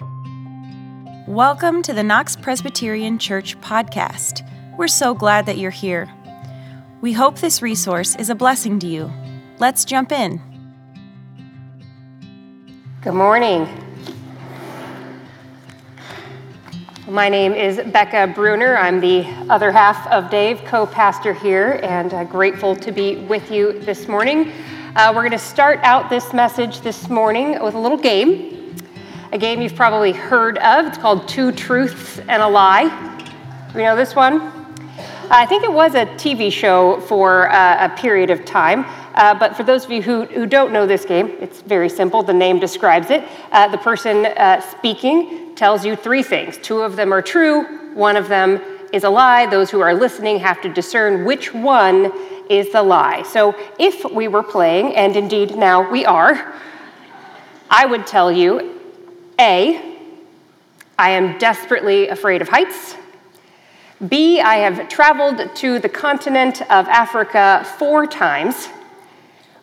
Welcome to the Knox Presbyterian Church podcast. We're so glad that you're here. We hope this resource is a blessing to you. Let's jump in. Good morning. My name is Becca Bruner. I'm the other half of Dave, co pastor here, and uh, grateful to be with you this morning. Uh, we're going to start out this message this morning with a little game a game you've probably heard of. It's called Two Truths and a Lie. You know this one? I think it was a TV show for uh, a period of time. Uh, but for those of you who, who don't know this game, it's very simple. The name describes it. Uh, the person uh, speaking tells you three things. Two of them are true, one of them is a lie. Those who are listening have to discern which one is the lie. So if we were playing, and indeed now we are, I would tell you a, I am desperately afraid of heights. B, I have traveled to the continent of Africa four times.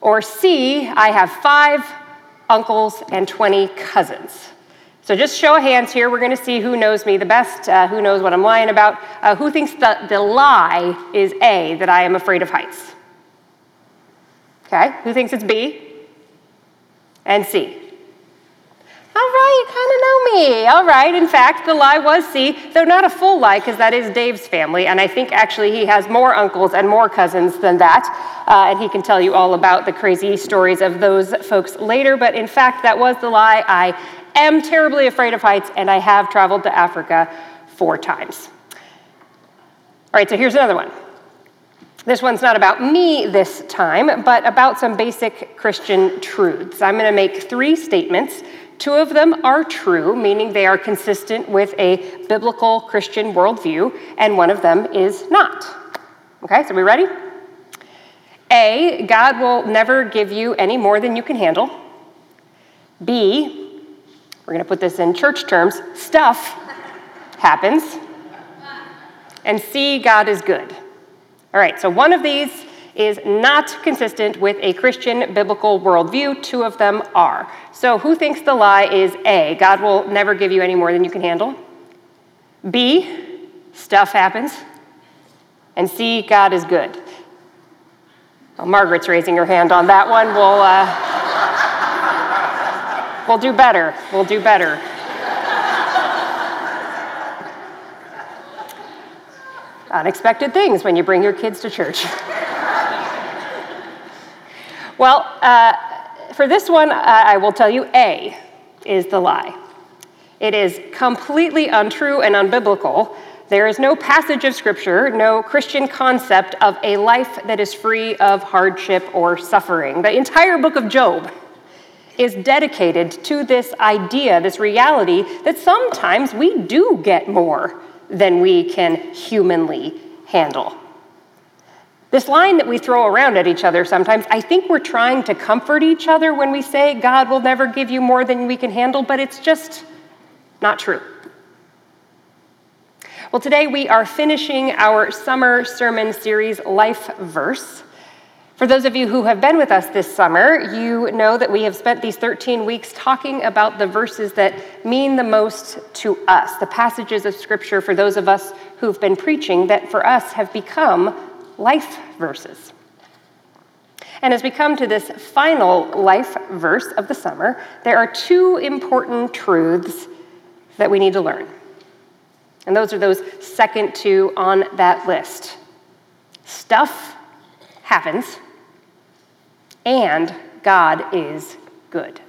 Or C, I have five uncles and 20 cousins. So just show of hands here. We're going to see who knows me the best, uh, who knows what I'm lying about. Uh, who thinks that the lie is A, that I am afraid of heights? Okay, who thinks it's B? And C? All right, you kind of know me. All right, in fact, the lie was C, though not a full lie, because that is Dave's family, and I think actually he has more uncles and more cousins than that, uh, and he can tell you all about the crazy stories of those folks later. But in fact, that was the lie. I am terribly afraid of heights, and I have traveled to Africa four times. All right, so here's another one. This one's not about me this time, but about some basic Christian truths. I'm going to make three statements Two of them are true, meaning they are consistent with a biblical Christian worldview, and one of them is not. Okay, so we ready? A, God will never give you any more than you can handle. B, we're going to put this in church terms, stuff happens. And C, God is good. All right, so one of these is not consistent with a Christian biblical worldview. Two of them are. So, who thinks the lie is A, God will never give you any more than you can handle? B, stuff happens. And C, God is good. Well, Margaret's raising her hand on that one. We'll, uh, we'll do better. We'll do better. Unexpected things when you bring your kids to church. Well, uh, for this one, uh, I will tell you A is the lie. It is completely untrue and unbiblical. There is no passage of Scripture, no Christian concept of a life that is free of hardship or suffering. The entire book of Job is dedicated to this idea, this reality, that sometimes we do get more than we can humanly handle. This line that we throw around at each other sometimes, I think we're trying to comfort each other when we say, God will never give you more than we can handle, but it's just not true. Well, today we are finishing our summer sermon series, Life Verse. For those of you who have been with us this summer, you know that we have spent these 13 weeks talking about the verses that mean the most to us, the passages of Scripture for those of us who've been preaching that for us have become life verses. And as we come to this final life verse of the summer, there are two important truths that we need to learn. And those are those second two on that list stuff happens, and God is good.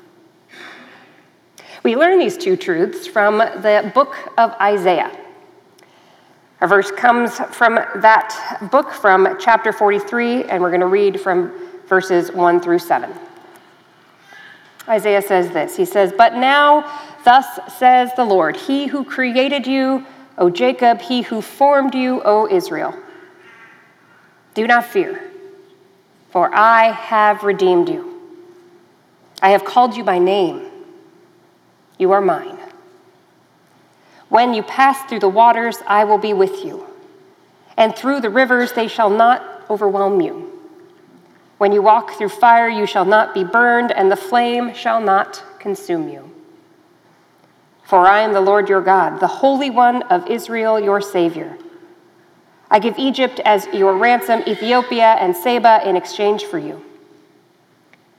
We learn these two truths from the book of Isaiah. Our verse comes from that book from chapter 43, and we're going to read from verses 1 through 7. Isaiah says this He says, But now, thus says the Lord, He who created you, O Jacob, He who formed you, O Israel. Do not fear, for I have redeemed you. I have called you by name. You are mine. When you pass through the waters, I will be with you, and through the rivers, they shall not overwhelm you. When you walk through fire, you shall not be burned, and the flame shall not consume you. For I am the Lord your God, the Holy One of Israel, your Savior. I give Egypt as your ransom, Ethiopia and Seba in exchange for you.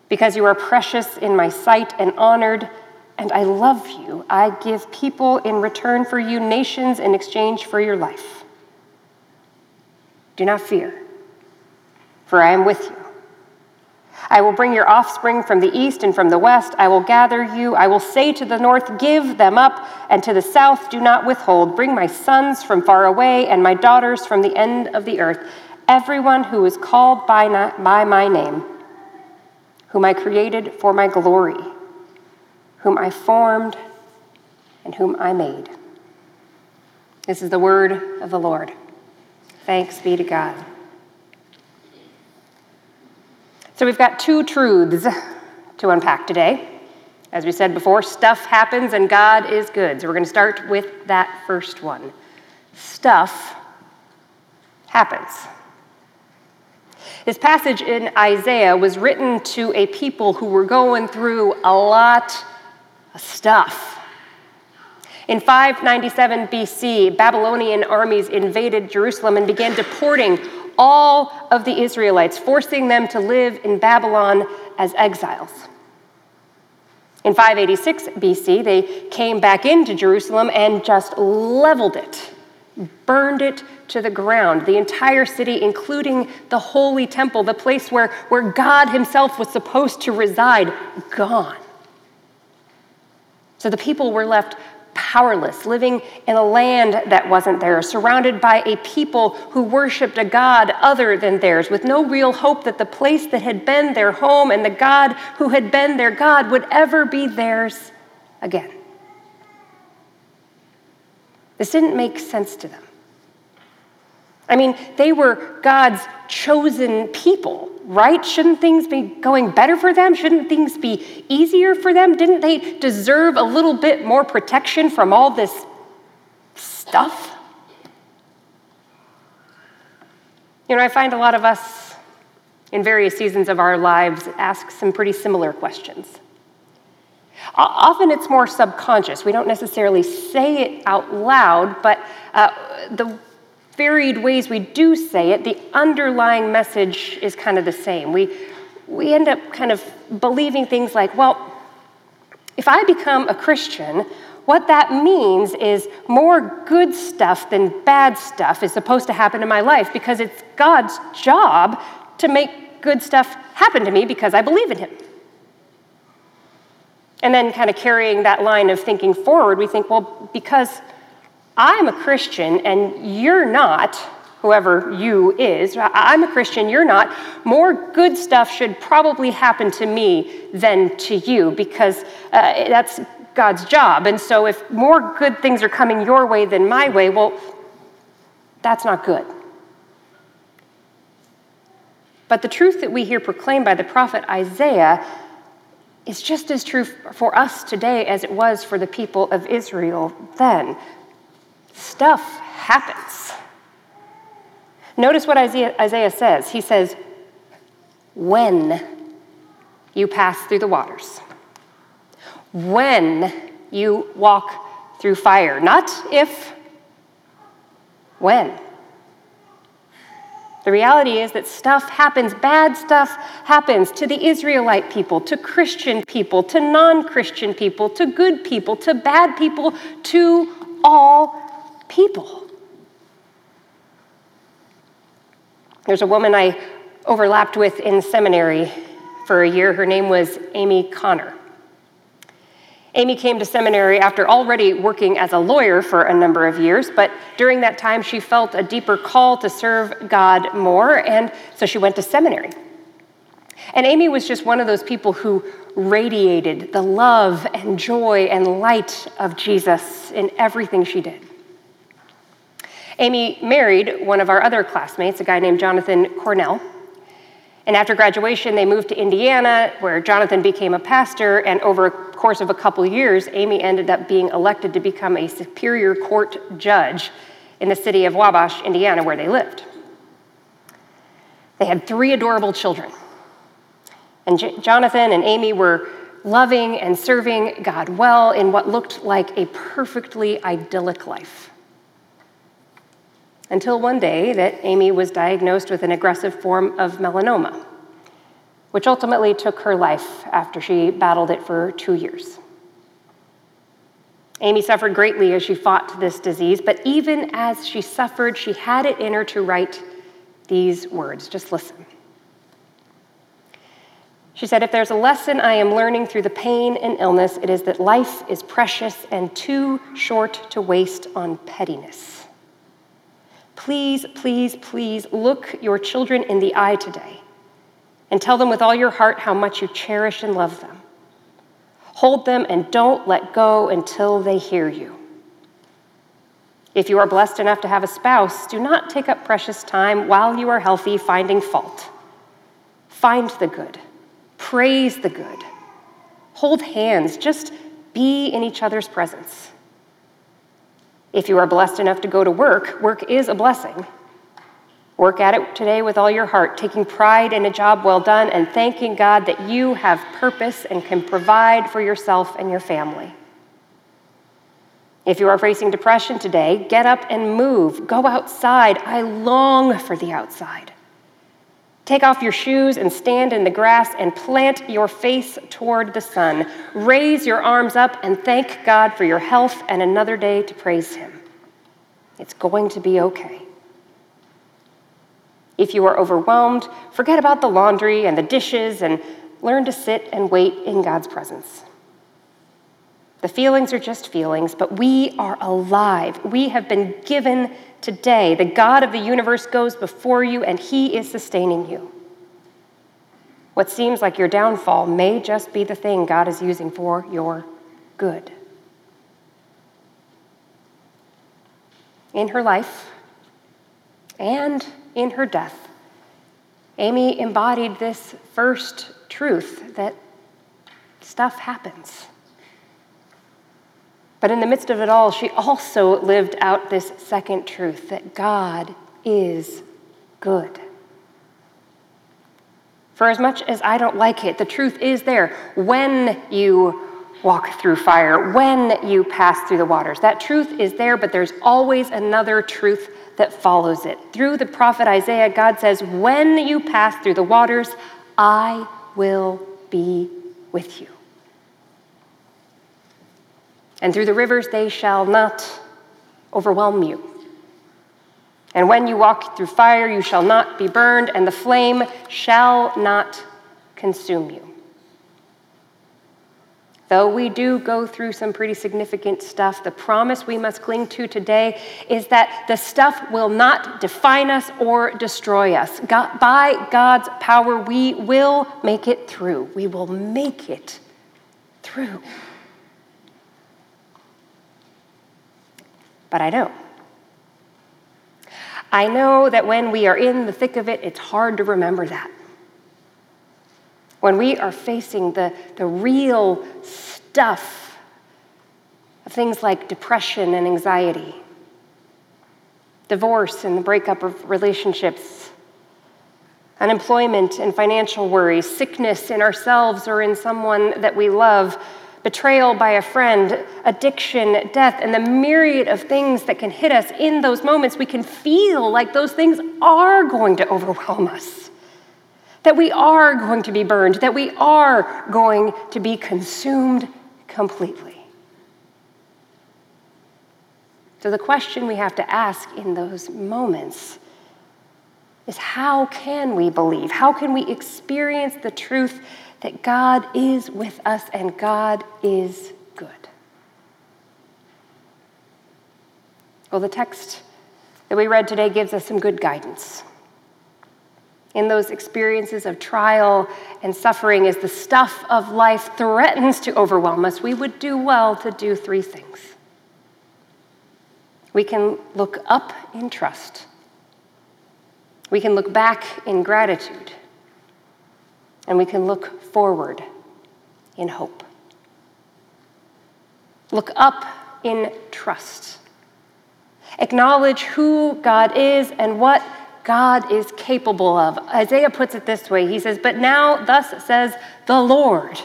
Because you are precious in my sight and honored, and I love you, I give people in return for you, nations in exchange for your life. Do not fear, for I am with you. I will bring your offspring from the east and from the west. I will gather you. I will say to the north, Give them up, and to the south, Do not withhold. Bring my sons from far away and my daughters from the end of the earth. Everyone who is called by, by my name, whom I created for my glory, whom I formed, and whom I made. This is the word of the Lord. Thanks be to God. So we've got two truths to unpack today. As we said before, stuff happens and God is good. So we're going to start with that first one. Stuff happens. This passage in Isaiah was written to a people who were going through a lot stuff. In 597 BC, Babylonian armies invaded Jerusalem and began deporting all of the Israelites, forcing them to live in Babylon as exiles. In 586 BC, they came back into Jerusalem and just leveled it, burned it to the ground, the entire city, including the holy temple, the place where, where God Himself was supposed to reside, gone. So the people were left powerless, living in a land that wasn't theirs, surrounded by a people who worshiped a God other than theirs, with no real hope that the place that had been their home and the God who had been their God would ever be theirs again. This didn't make sense to them. I mean, they were God's chosen people, right? Shouldn't things be going better for them? Shouldn't things be easier for them? Didn't they deserve a little bit more protection from all this stuff? You know, I find a lot of us in various seasons of our lives ask some pretty similar questions. Often it's more subconscious. We don't necessarily say it out loud, but uh, the varied ways we do say it, the underlying message is kind of the same. We, we end up kind of believing things like, well, if I become a Christian, what that means is more good stuff than bad stuff is supposed to happen in my life because it's God's job to make good stuff happen to me because I believe in Him. And then, kind of carrying that line of thinking forward, we think, well, because I'm a Christian and you're not, whoever you is, I'm a Christian, you're not, more good stuff should probably happen to me than to you because uh, that's God's job. And so if more good things are coming your way than my way, well, that's not good. But the truth that we hear proclaimed by the prophet Isaiah is just as true for us today as it was for the people of Israel then stuff happens. Notice what Isaiah, says. He says, When you pass through the waters, when you walk through fire, not if, when. The reality is that stuff happens, bad stuff happens to the Israelite people, to Christian people, to non Christian people, to good people, to bad people, to all people. There's a woman I overlapped with in seminary for a year. Her name was Amy Connor. Amy came to seminary after already working as a lawyer for a number of years, but during that time she felt a deeper call to serve God more, and so she went to seminary. And Amy was just one of those people who radiated the love and joy and light of Jesus in everything she did. Amy married one of our other classmates, a guy named Jonathan Cornell. And after graduation, they moved to Indiana, where Jonathan became a pastor. And over a course of a couple years, Amy ended up being elected to become a Superior Court judge in the city of Wabash, Indiana, where they lived. They had three adorable children. And J- Jonathan and Amy were loving and serving God well in what looked like a perfectly idyllic life. Until one day that Amy was diagnosed with an aggressive form of melanoma, which ultimately took her life after she battled it for two years. Amy suffered greatly as she fought this disease, but even as she suffered, she had it in her to write these words. Just listen. She said, If there's a lesson I am learning through the pain and illness, it is that life is precious and too short to waste on pettiness. Please, please, please look your children in the eye today and tell them with all your heart how much you cherish and love them. Hold them and don't let go until they hear you. If you are blessed enough to have a spouse, do not take up precious time while you are healthy finding fault. Find the good, praise the good, hold hands, just be in each other's presence. If you are blessed enough to go to work, work is a blessing. Work at it today with all your heart, taking pride in a job well done and thanking God that you have purpose and can provide for yourself and your family. If you are facing depression today, get up and move. Go outside. I long for the outside. Take off your shoes and stand in the grass and plant your face toward the sun. Raise your arms up and thank God for your health and another day to praise Him. It's going to be okay. If you are overwhelmed, forget about the laundry and the dishes and learn to sit and wait in God's presence. The feelings are just feelings, but we are alive. We have been given today. The God of the universe goes before you, and He is sustaining you. What seems like your downfall may just be the thing God is using for your good. In her life, and in her death, Amy embodied this first truth that stuff happens. But in the midst of it all, she also lived out this second truth that God is good. For as much as I don't like it, the truth is there. When you walk through fire, when you pass through the waters, that truth is there, but there's always another truth that follows it. Through the prophet Isaiah, God says, When you pass through the waters, I will be with you. And through the rivers, they shall not overwhelm you. And when you walk through fire, you shall not be burned, and the flame shall not consume you. Though we do go through some pretty significant stuff, the promise we must cling to today is that the stuff will not define us or destroy us. God, by God's power, we will make it through. We will make it through. But I know. I know that when we are in the thick of it, it's hard to remember that when we are facing the, the real stuff of things like depression and anxiety, divorce and the breakup of relationships, unemployment and financial worries, sickness in ourselves or in someone that we love, betrayal by a friend, addiction, death, and the myriad of things that can hit us in those moments, we can feel like those things are going to overwhelm us that we are going to be burned, that we are going to be consumed completely. So, the question we have to ask in those moments is how can we believe? How can we experience the truth that God is with us and God is good? Well, the text that we read today gives us some good guidance in those experiences of trial and suffering as the stuff of life threatens to overwhelm us, we would do well to do three things. We can look up in trust. We can look back in gratitude. And we can look forward in hope. Look up in trust. Acknowledge who God is and what God is capable of. Isaiah puts it this way He says, But now, thus says the Lord.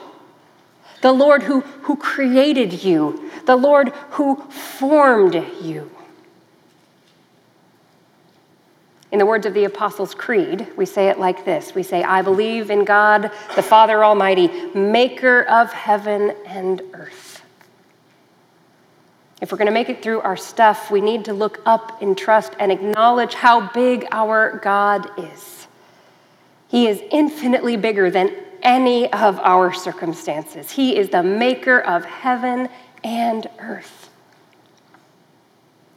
the Lord who, who created you, the Lord who formed you. In the words of the Apostles' Creed, we say it like this We say, I believe in God, the Father Almighty, maker of heaven and earth. If we're going to make it through our stuff, we need to look up in trust and acknowledge how big our God is. He is infinitely bigger than any of our circumstances. He is the maker of heaven and earth.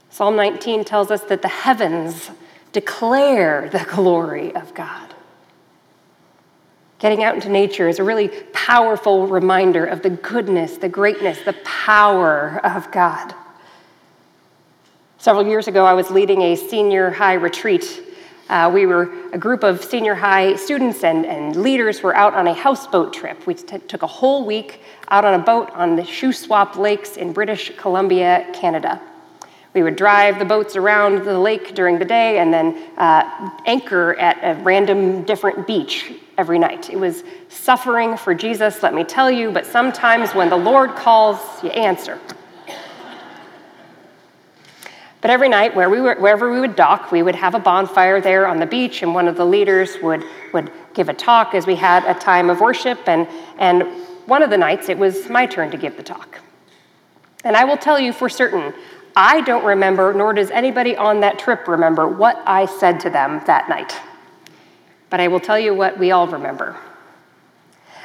Psalm 19 tells us that the heavens declare the glory of God. Getting out into nature is a really powerful reminder of the goodness, the greatness, the power of God. Several years ago, I was leading a senior high retreat. Uh, we were a group of senior high students and, and leaders were out on a houseboat trip. We t- took a whole week out on a boat on the Shuswap Lakes in British Columbia, Canada. We would drive the boats around the lake during the day and then uh, anchor at a random different beach every night. It was suffering for Jesus, let me tell you, but sometimes when the Lord calls, you answer. But every night, where we were, wherever we would dock, we would have a bonfire there on the beach, and one of the leaders would, would give a talk as we had a time of worship. And, and one of the nights, it was my turn to give the talk. And I will tell you for certain, I don't remember, nor does anybody on that trip remember, what I said to them that night. But I will tell you what we all remember.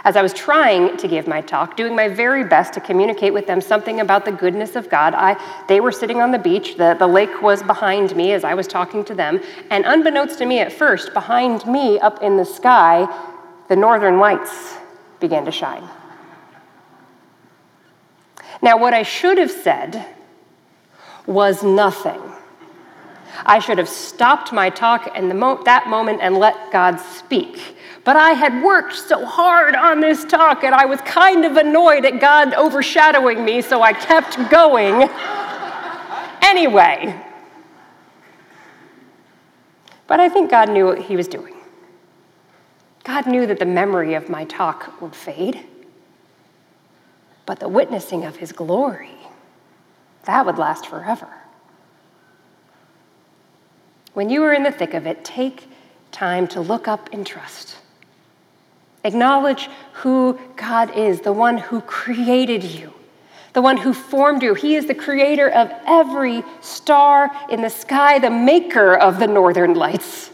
As I was trying to give my talk, doing my very best to communicate with them something about the goodness of God, I, they were sitting on the beach. The, the lake was behind me as I was talking to them. And unbeknownst to me at first, behind me up in the sky, the northern lights began to shine. Now, what I should have said was nothing. I should have stopped my talk in mo- that moment and let God speak. But I had worked so hard on this talk and I was kind of annoyed at God overshadowing me, so I kept going anyway. But I think God knew what He was doing. God knew that the memory of my talk would fade, but the witnessing of His glory that would last forever. When you are in the thick of it, take time to look up and trust. Acknowledge who God is, the one who created you, the one who formed you. He is the creator of every star in the sky, the maker of the northern lights,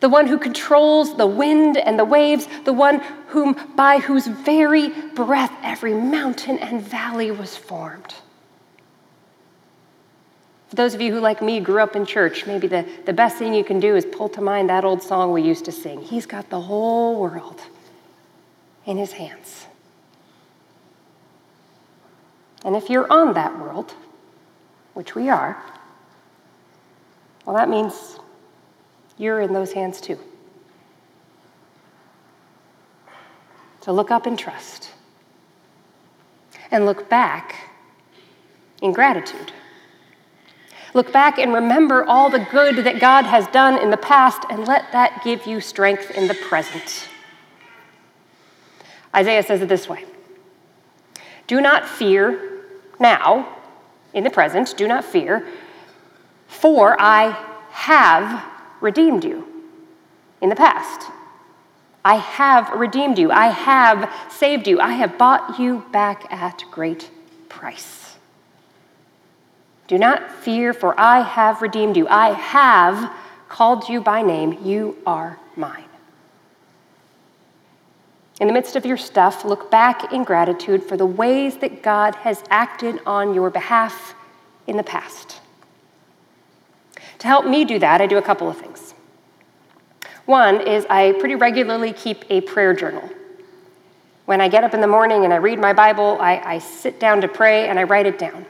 the one who controls the wind and the waves, the one whom by whose very breath every mountain and valley was formed. For those of you who, like me, grew up in church, maybe the, the best thing you can do is pull to mind that old song we used to sing He's got the whole world in His hands. And if you're on that world, which we are, well, that means you're in those hands too. So look up and trust. And look back in gratitude. Look back and remember all the good that God has done in the past and let that give you strength in the present. Isaiah says it this way Do not fear now, in the present, do not fear, for I have redeemed you in the past. I have redeemed you. I have saved you. I have bought you back at great price. Do not fear, for I have redeemed you. I have called you by name. You are mine. In the midst of your stuff, look back in gratitude for the ways that God has acted on your behalf in the past. To help me do that, I do a couple of things. One is I pretty regularly keep a prayer journal. When I get up in the morning and I read my Bible, I, I sit down to pray and I write it down.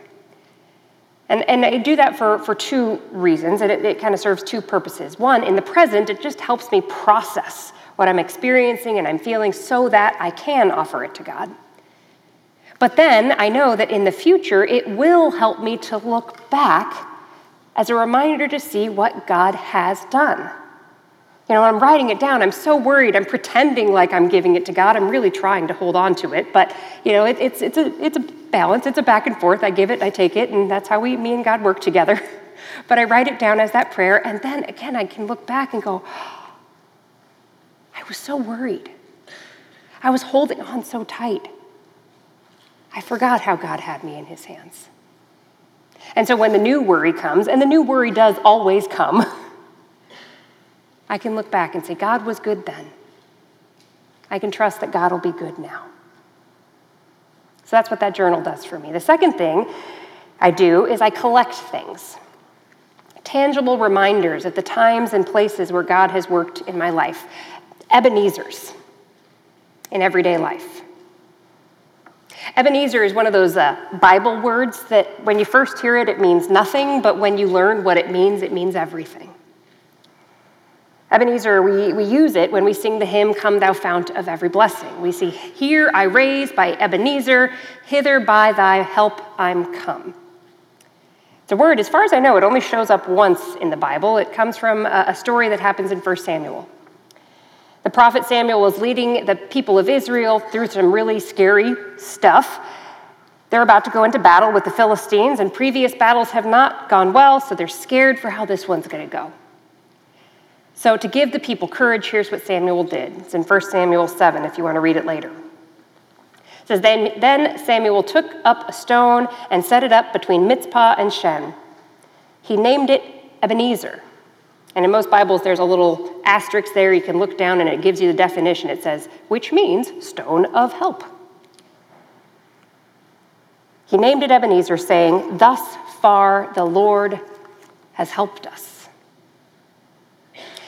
And, and I do that for, for two reasons, and it, it kind of serves two purposes. One, in the present, it just helps me process what I'm experiencing and I'm feeling so that I can offer it to God. But then I know that in the future, it will help me to look back as a reminder to see what God has done. You know, I'm writing it down, I'm so worried. I'm pretending like I'm giving it to God. I'm really trying to hold on to it. But, you know, it, it's, it's, a, it's a balance, it's a back and forth. I give it, I take it, and that's how we, me and God work together. but I write it down as that prayer, and then again, I can look back and go, I was so worried. I was holding on so tight. I forgot how God had me in his hands. And so when the new worry comes, and the new worry does always come, I can look back and say, God was good then. I can trust that God will be good now. So that's what that journal does for me. The second thing I do is I collect things tangible reminders of the times and places where God has worked in my life, Ebenezer's in everyday life. Ebenezer is one of those uh, Bible words that when you first hear it, it means nothing, but when you learn what it means, it means everything. Ebenezer, we, we use it when we sing the hymn, Come Thou Fount of Every Blessing. We see, Here I raise by Ebenezer, hither by thy help I'm come. The word, as far as I know, it only shows up once in the Bible. It comes from a, a story that happens in 1 Samuel. The prophet Samuel was leading the people of Israel through some really scary stuff. They're about to go into battle with the Philistines, and previous battles have not gone well, so they're scared for how this one's going to go. So, to give the people courage, here's what Samuel did. It's in 1 Samuel 7, if you want to read it later. It says, then, then Samuel took up a stone and set it up between Mizpah and Shen. He named it Ebenezer. And in most Bibles, there's a little asterisk there. You can look down and it gives you the definition. It says, which means stone of help. He named it Ebenezer, saying, Thus far the Lord has helped us.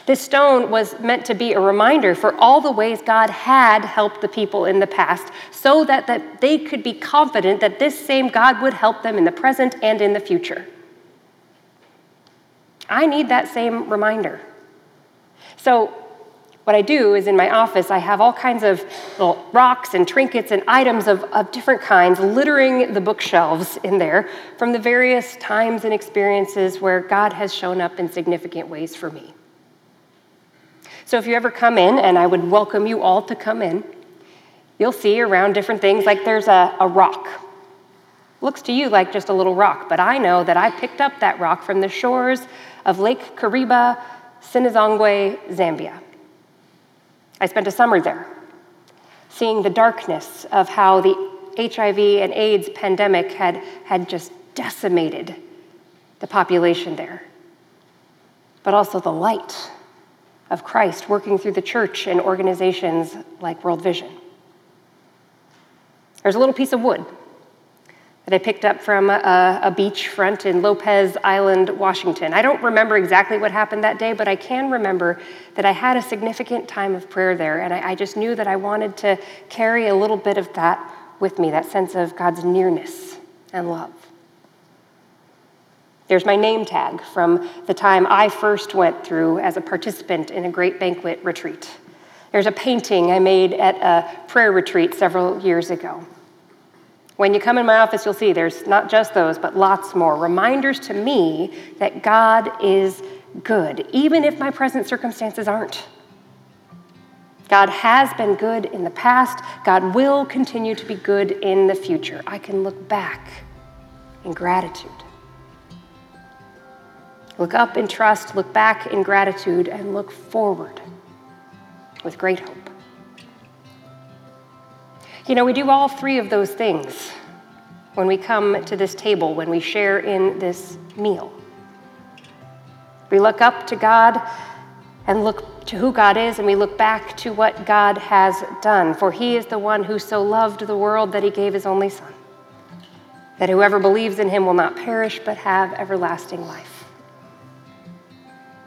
This stone was meant to be a reminder for all the ways God had helped the people in the past, so that, that they could be confident that this same God would help them in the present and in the future. I need that same reminder. So, what I do is in my office, I have all kinds of little rocks and trinkets and items of, of different kinds littering the bookshelves in there from the various times and experiences where God has shown up in significant ways for me. So if you ever come in, and I would welcome you all to come in, you'll see around different things like there's a, a rock. Looks to you like just a little rock, but I know that I picked up that rock from the shores of Lake Kariba, Sinazongwe, Zambia. I spent a summer there, seeing the darkness of how the HIV and AIDS pandemic had, had just decimated the population there, but also the light of Christ working through the church and organizations like World Vision. There's a little piece of wood that I picked up from a, a beachfront in Lopez Island, Washington. I don't remember exactly what happened that day, but I can remember that I had a significant time of prayer there, and I, I just knew that I wanted to carry a little bit of that with me, that sense of God's nearness and love. There's my name tag from the time I first went through as a participant in a great banquet retreat. There's a painting I made at a prayer retreat several years ago. When you come in my office, you'll see there's not just those, but lots more reminders to me that God is good, even if my present circumstances aren't. God has been good in the past. God will continue to be good in the future. I can look back in gratitude. Look up in trust, look back in gratitude, and look forward with great hope. You know, we do all three of those things when we come to this table, when we share in this meal. We look up to God and look to who God is, and we look back to what God has done. For he is the one who so loved the world that he gave his only Son, that whoever believes in him will not perish but have everlasting life.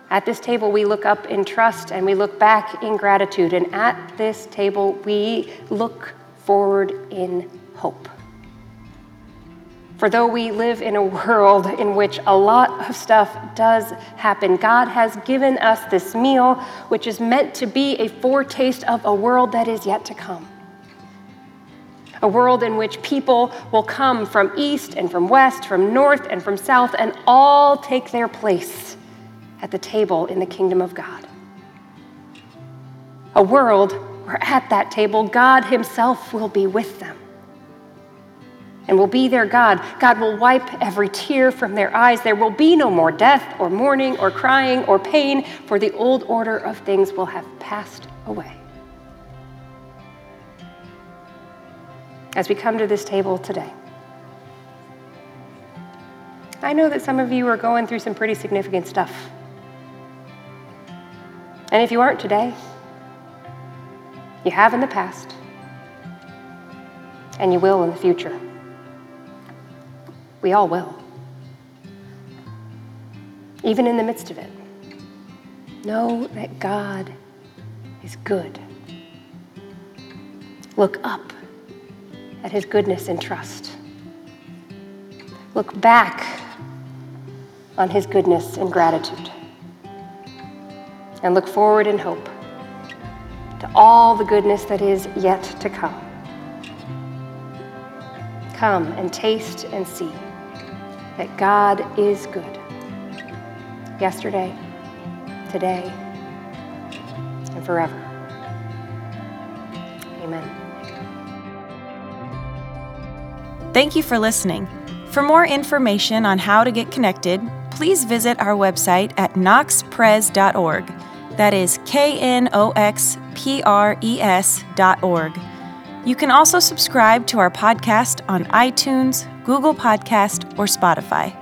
At this table, we look up in trust and we look back in gratitude. And at this table, we look forward in hope. For though we live in a world in which a lot of stuff does happen, God has given us this meal, which is meant to be a foretaste of a world that is yet to come. A world in which people will come from east and from west, from north and from south, and all take their place at the table in the kingdom of God. a world where at that table God Himself will be with them and will be their God. God will wipe every tear from their eyes. There will be no more death or mourning or crying or pain, for the old order of things will have passed away. As we come to this table today, I know that some of you are going through some pretty significant stuff. And if you aren't today, you have in the past, and you will in the future. We all will. Even in the midst of it, know that God is good. Look up at his goodness and trust. Look back on his goodness and gratitude. And look forward in hope to all the goodness that is yet to come. Come and taste and see that God is good. Yesterday, today, and forever. Amen. Thank you for listening. For more information on how to get connected, please visit our website at knoxpres.org. That is K N O X P R E S dot org. You can also subscribe to our podcast on iTunes, Google Podcast, or Spotify.